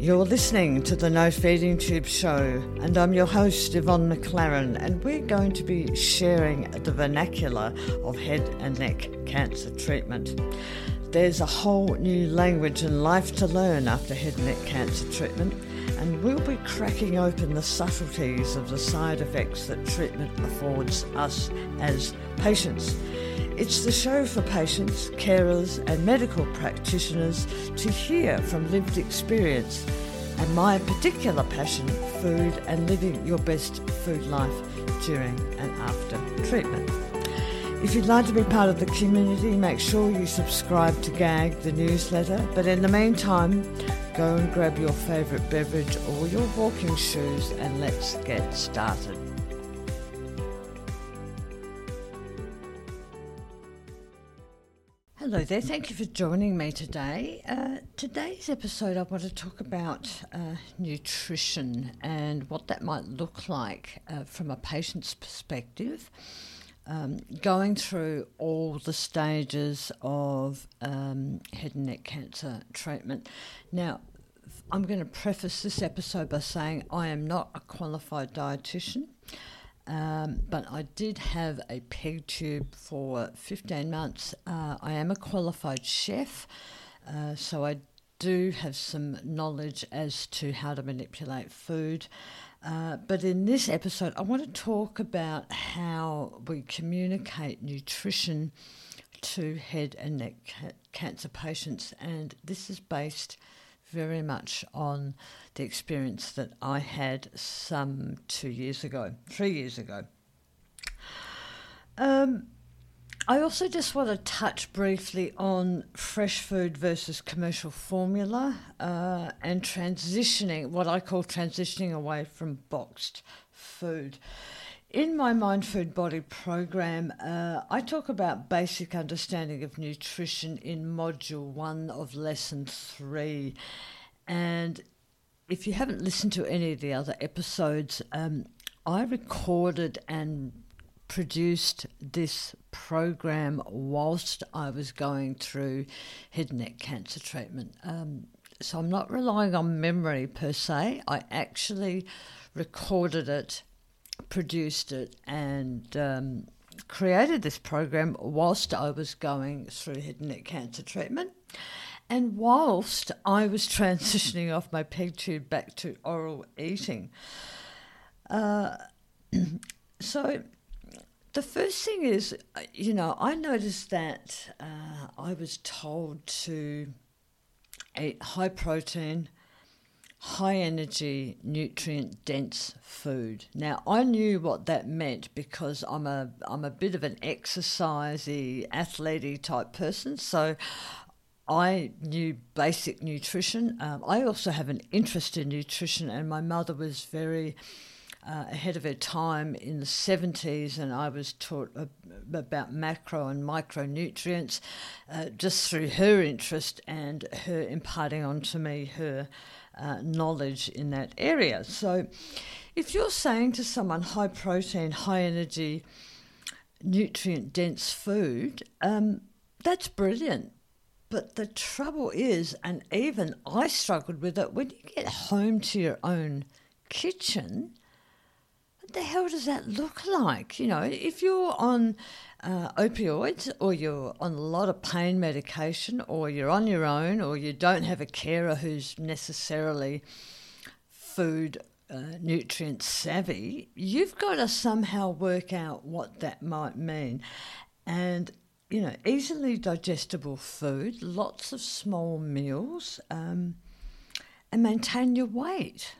You're listening to the No Feeding Tube Show, and I'm your host, Yvonne McClaren, and we're going to be sharing the vernacular of head and neck cancer treatment. There's a whole new language and life to learn after head and neck cancer treatment, and we'll be cracking open the subtleties of the side effects that treatment affords us as patients. It's the show for patients, carers, and medical practitioners to hear from lived experience and my particular passion food and living your best food life during and after treatment. If you'd like to be part of the community, make sure you subscribe to GAG, the newsletter. But in the meantime, go and grab your favourite beverage or your walking shoes and let's get started. Hello there, thank you for joining me today. Uh, today's episode, I want to talk about uh, nutrition and what that might look like uh, from a patient's perspective, um, going through all the stages of um, head and neck cancer treatment. Now, I'm going to preface this episode by saying I am not a qualified dietitian. Um, but I did have a peg tube for 15 months. Uh, I am a qualified chef, uh, so I do have some knowledge as to how to manipulate food. Uh, but in this episode, I want to talk about how we communicate nutrition to head and neck ca- cancer patients, and this is based very much on the experience that I had some two years ago, three years ago. Um, I also just want to touch briefly on fresh food versus commercial formula uh, and transitioning, what I call transitioning away from boxed food. In my Mind Food Body program, uh, I talk about basic understanding of nutrition in module one of lesson three. And if you haven't listened to any of the other episodes, um, I recorded and produced this program whilst I was going through head and neck cancer treatment. Um, so I'm not relying on memory per se. I actually recorded it produced it and um, created this program whilst I was going through head and neck cancer treatment. And whilst I was transitioning off my peg tube back to oral eating. Uh, so the first thing is, you know, I noticed that uh, I was told to eat high protein, high energy, nutrient dense food. Now I knew what that meant because I'm a I'm a bit of an exercisey, athletey type person, so I knew basic nutrition. Um, I also have an interest in nutrition, and my mother was very uh, ahead of her time in the 70s, and I was taught about macro and micronutrients uh, just through her interest and her imparting onto me her uh, knowledge in that area. So, if you're saying to someone high protein, high energy, nutrient dense food, um, that's brilliant. But the trouble is, and even I struggled with it, when you get home to your own kitchen, the hell does that look like? You know, if you're on uh, opioids or you're on a lot of pain medication or you're on your own or you don't have a carer who's necessarily food uh, nutrient savvy, you've got to somehow work out what that might mean. And, you know, easily digestible food, lots of small meals, um, and maintain your weight.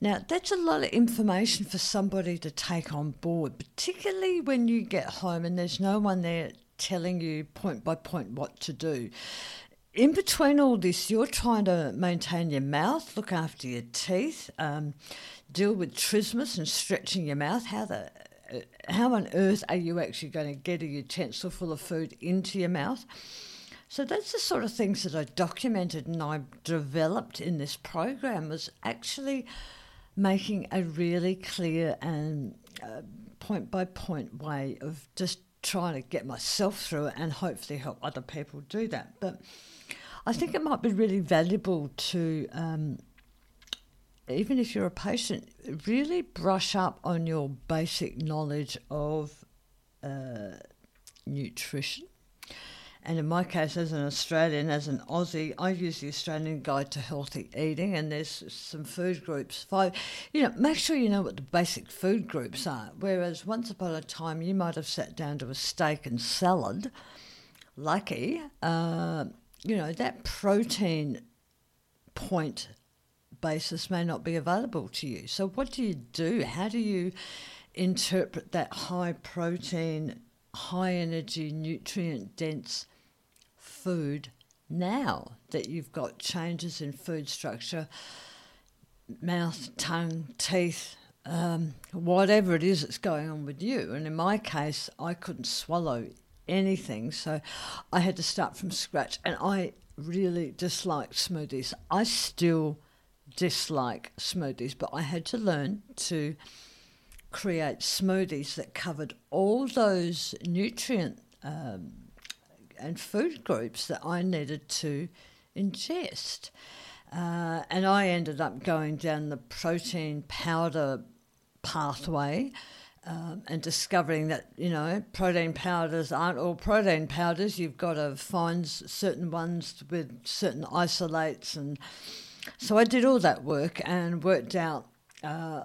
Now, that's a lot of information for somebody to take on board, particularly when you get home and there's no one there telling you point by point what to do. In between all this, you're trying to maintain your mouth, look after your teeth, um, deal with trismus and stretching your mouth. How the uh, how on earth are you actually going to get a utensil full of food into your mouth? So that's the sort of things that I documented and I developed in this program was actually making a really clear and point by point way of just trying to get myself through it and hopefully help other people do that. But I think it might be really valuable to um, even if you're a patient, really brush up on your basic knowledge of uh, nutrition. And in my case, as an Australian, as an Aussie, I use the Australian Guide to Healthy Eating, and there's some food groups. Five, you know, make sure you know what the basic food groups are. Whereas once upon a time, you might have sat down to a steak and salad. Lucky, uh, you know, that protein point basis may not be available to you. So, what do you do? How do you interpret that high protein, high energy, nutrient dense food now that you've got changes in food structure, mouth, tongue, teeth, um, whatever it is that's going on with you? And in my case, I couldn't swallow anything, so I had to start from scratch. And I really disliked smoothies. I still dislike smoothies, but I had to learn to create smoothies that covered all those nutrient um, and food groups that I needed to ingest. Uh, and I ended up going down the protein powder pathway. Um, and discovering that you know protein powders aren't all protein powders. You've got to find certain ones with certain isolates and so I did all that work and worked out uh,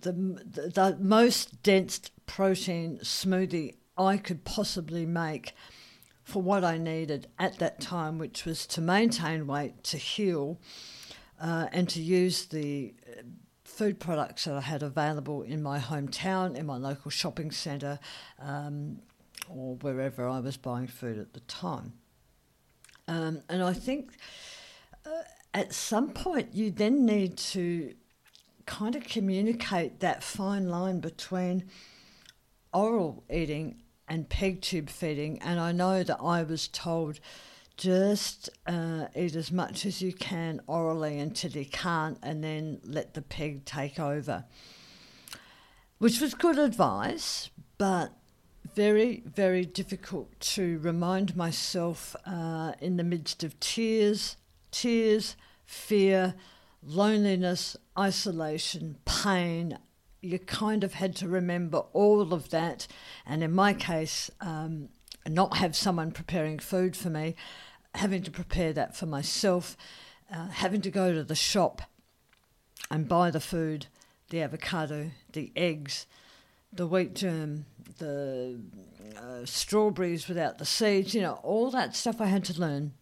the, the, the most dense protein smoothie I could possibly make for what I needed at that time, which was to maintain weight, to heal, uh, and to use the uh, food products that I had available in my hometown, in my local shopping centre, um, or wherever I was buying food at the time. Um, and I think uh, at some point you then need to kind of communicate that fine line between oral eating and peg tube feeding. And I know that I was told just uh, eat as much as you can orally until you can't, and then let the peg take over. Which was good advice, but very, very difficult to remind myself uh, in the midst of tears, tears, fear, loneliness, isolation, pain. You kind of had to remember all of that. And in my case, um, not have someone preparing food for me, having to prepare that for myself, uh, having to go to the shop and buy the food, the avocado, the eggs, the wheat germ, the uh, strawberries without the seeds, you know, all that stuff I had to learn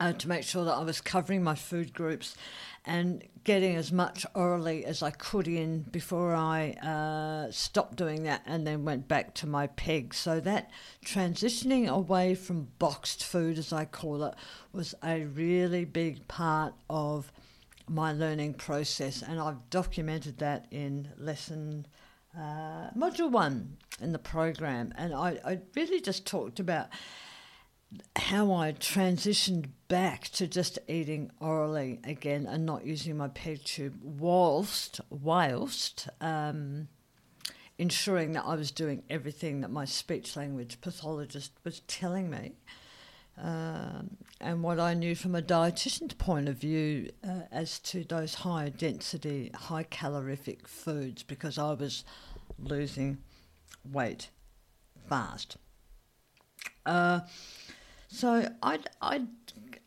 uh, to make sure that I was covering my food groups and getting as much orally as I could in before I uh, stopped doing that and then went back to my peg. So that transitioning away from boxed food, as I call it, was a really big part of my learning process, and I've documented that in lesson. Uh, module one in the program, and I, I really just talked about how I transitioned back to just eating orally again and not using my peg tube whilst whilst um, ensuring that I was doing everything that my speech language pathologist was telling me. Um, and what I knew from a dietitian's point of view uh, as to those high density, high calorific foods, because I was losing weight fast. Uh, so I I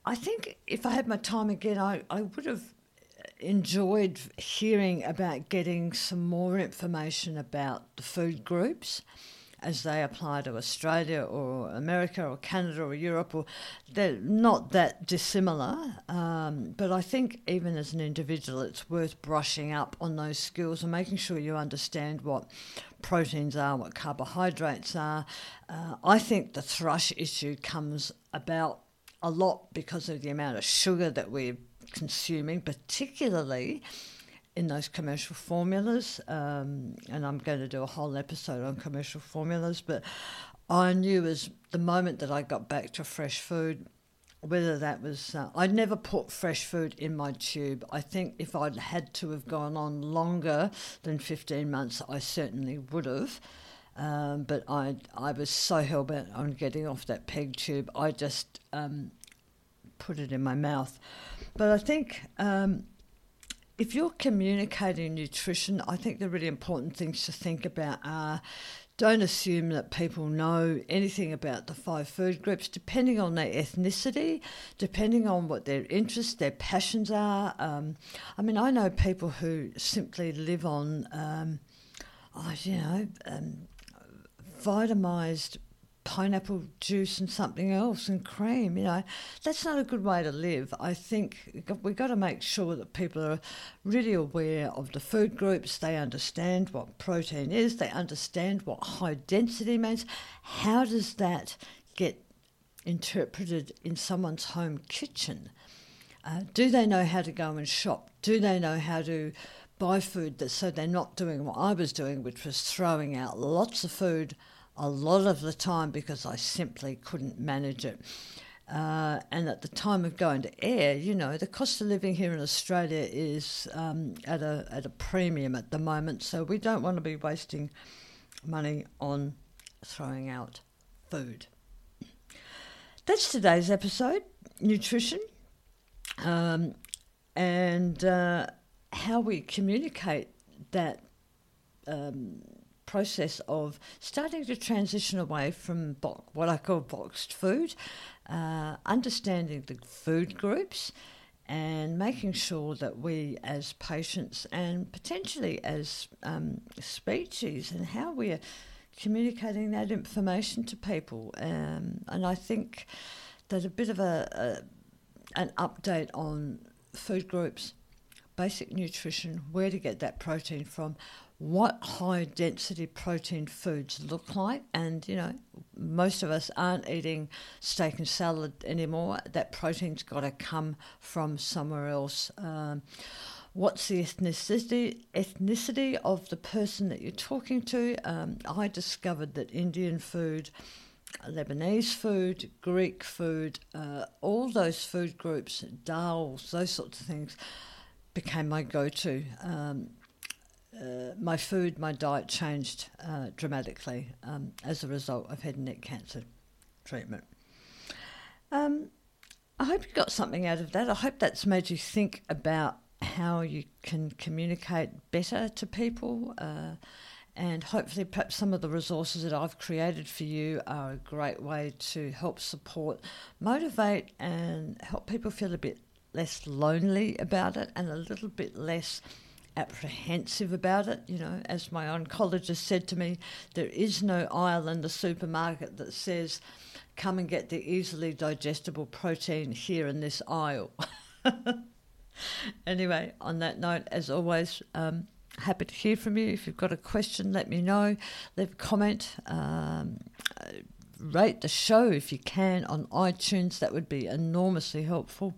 I think if I had my time again, I, I would have enjoyed hearing about getting some more information about the food groups as they apply to Australia or America or Canada or Europe, or they're not that dissimilar. Um, but I think even as an individual, it's worth brushing up on those skills and making sure you understand what proteins are, what carbohydrates are. Uh, I think the thrush issue comes about a lot because of the amount of sugar that we're consuming, particularly in those commercial formulas, um, and I'm going to do a whole episode on commercial formulas. But I knew as the moment that I got back to fresh food, whether that was uh, I'd never put fresh food in my tube. I think if I'd had to have gone on longer than 15 months, I certainly would have. Um, but I I was so hell bent on getting off that peg tube, I just um, put it in my mouth. But I think um, if you're communicating nutrition, I think the really important things to think about are don't assume that people know anything about the five food groups, depending on their ethnicity, depending on what their interests, their passions are. Um, I mean, I know people who simply live on, um, oh, you know, um, vitamized pineapple juice and something else and cream. You know, that's not a good way to live. I think we've got to make sure that people are really aware of the food groups. They understand what protein is. They understand what high density means. How does that get interpreted in someone's home kitchen? Uh, do they know how to go and shop? Do they know how to buy food that so they're not doing what I was doing, which was throwing out lots of food a lot of the time because I simply couldn't manage it. Uh, and at the time of going to air, you know, the cost of living here in Australia is um, at a at a premium at the moment, so we don't want to be wasting money on throwing out food. That's today's episode: nutrition, um, and uh, how we communicate that. Um, process of starting to transition away from bo- what I call boxed food, uh, understanding the food groups, and making sure that we, as patients and potentially as um, species, and how we're communicating that information to people. Um, and I think that a bit of a, a an update on food groups, basic nutrition, where to get that protein from, what high density protein foods look like. And, you know, most of us aren't eating steak and salad anymore. That protein's got to come from somewhere else. Um, what's the ethnicity ethnicity of the person that you're talking to? Um, I discovered that Indian food. Lebanese food, Greek food, uh, all those food groups, dals, those sorts of things, became my go-to. Um, uh, my food, my diet changed uh, dramatically um, as a result of head and neck cancer treatment. Um, I hope you got something out of that. I hope that's made you think about how you can communicate better to people. Uh, and hopefully, perhaps some of the resources that I've created for you are a great way to help support, motivate, and help people feel a bit less lonely about it and a little bit less apprehensive about it. You know, as my oncologist said to me, there is no aisle in the supermarket that says, come and get the easily digestible protein here in this aisle. anyway, on that note, as always, um, happy to hear from you. If you've got a question, let me know. Leave a comment. Um, rate the show if you can on iTunes. That would be enormously helpful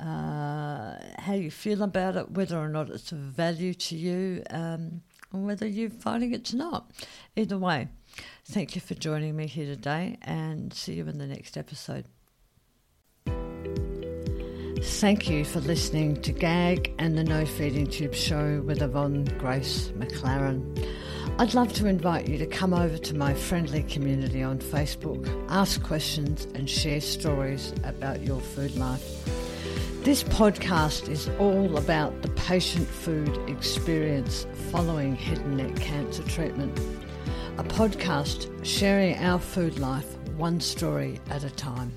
uh, how you feel about it, whether or not it's of value to you, um, or whether you're finding it's not. Either way, thank you for joining me here today and see you in the next episode. Thank you for listening to GAG and the No Feeding Tube show with Yvonne Grace McClaren. I'd love to invite you to come over to my friendly community on Facebook, ask questions, and share stories about your food life. This podcast is all about the patient food experience following head and neck cancer treatment. A podcast sharing our food life one story at a time.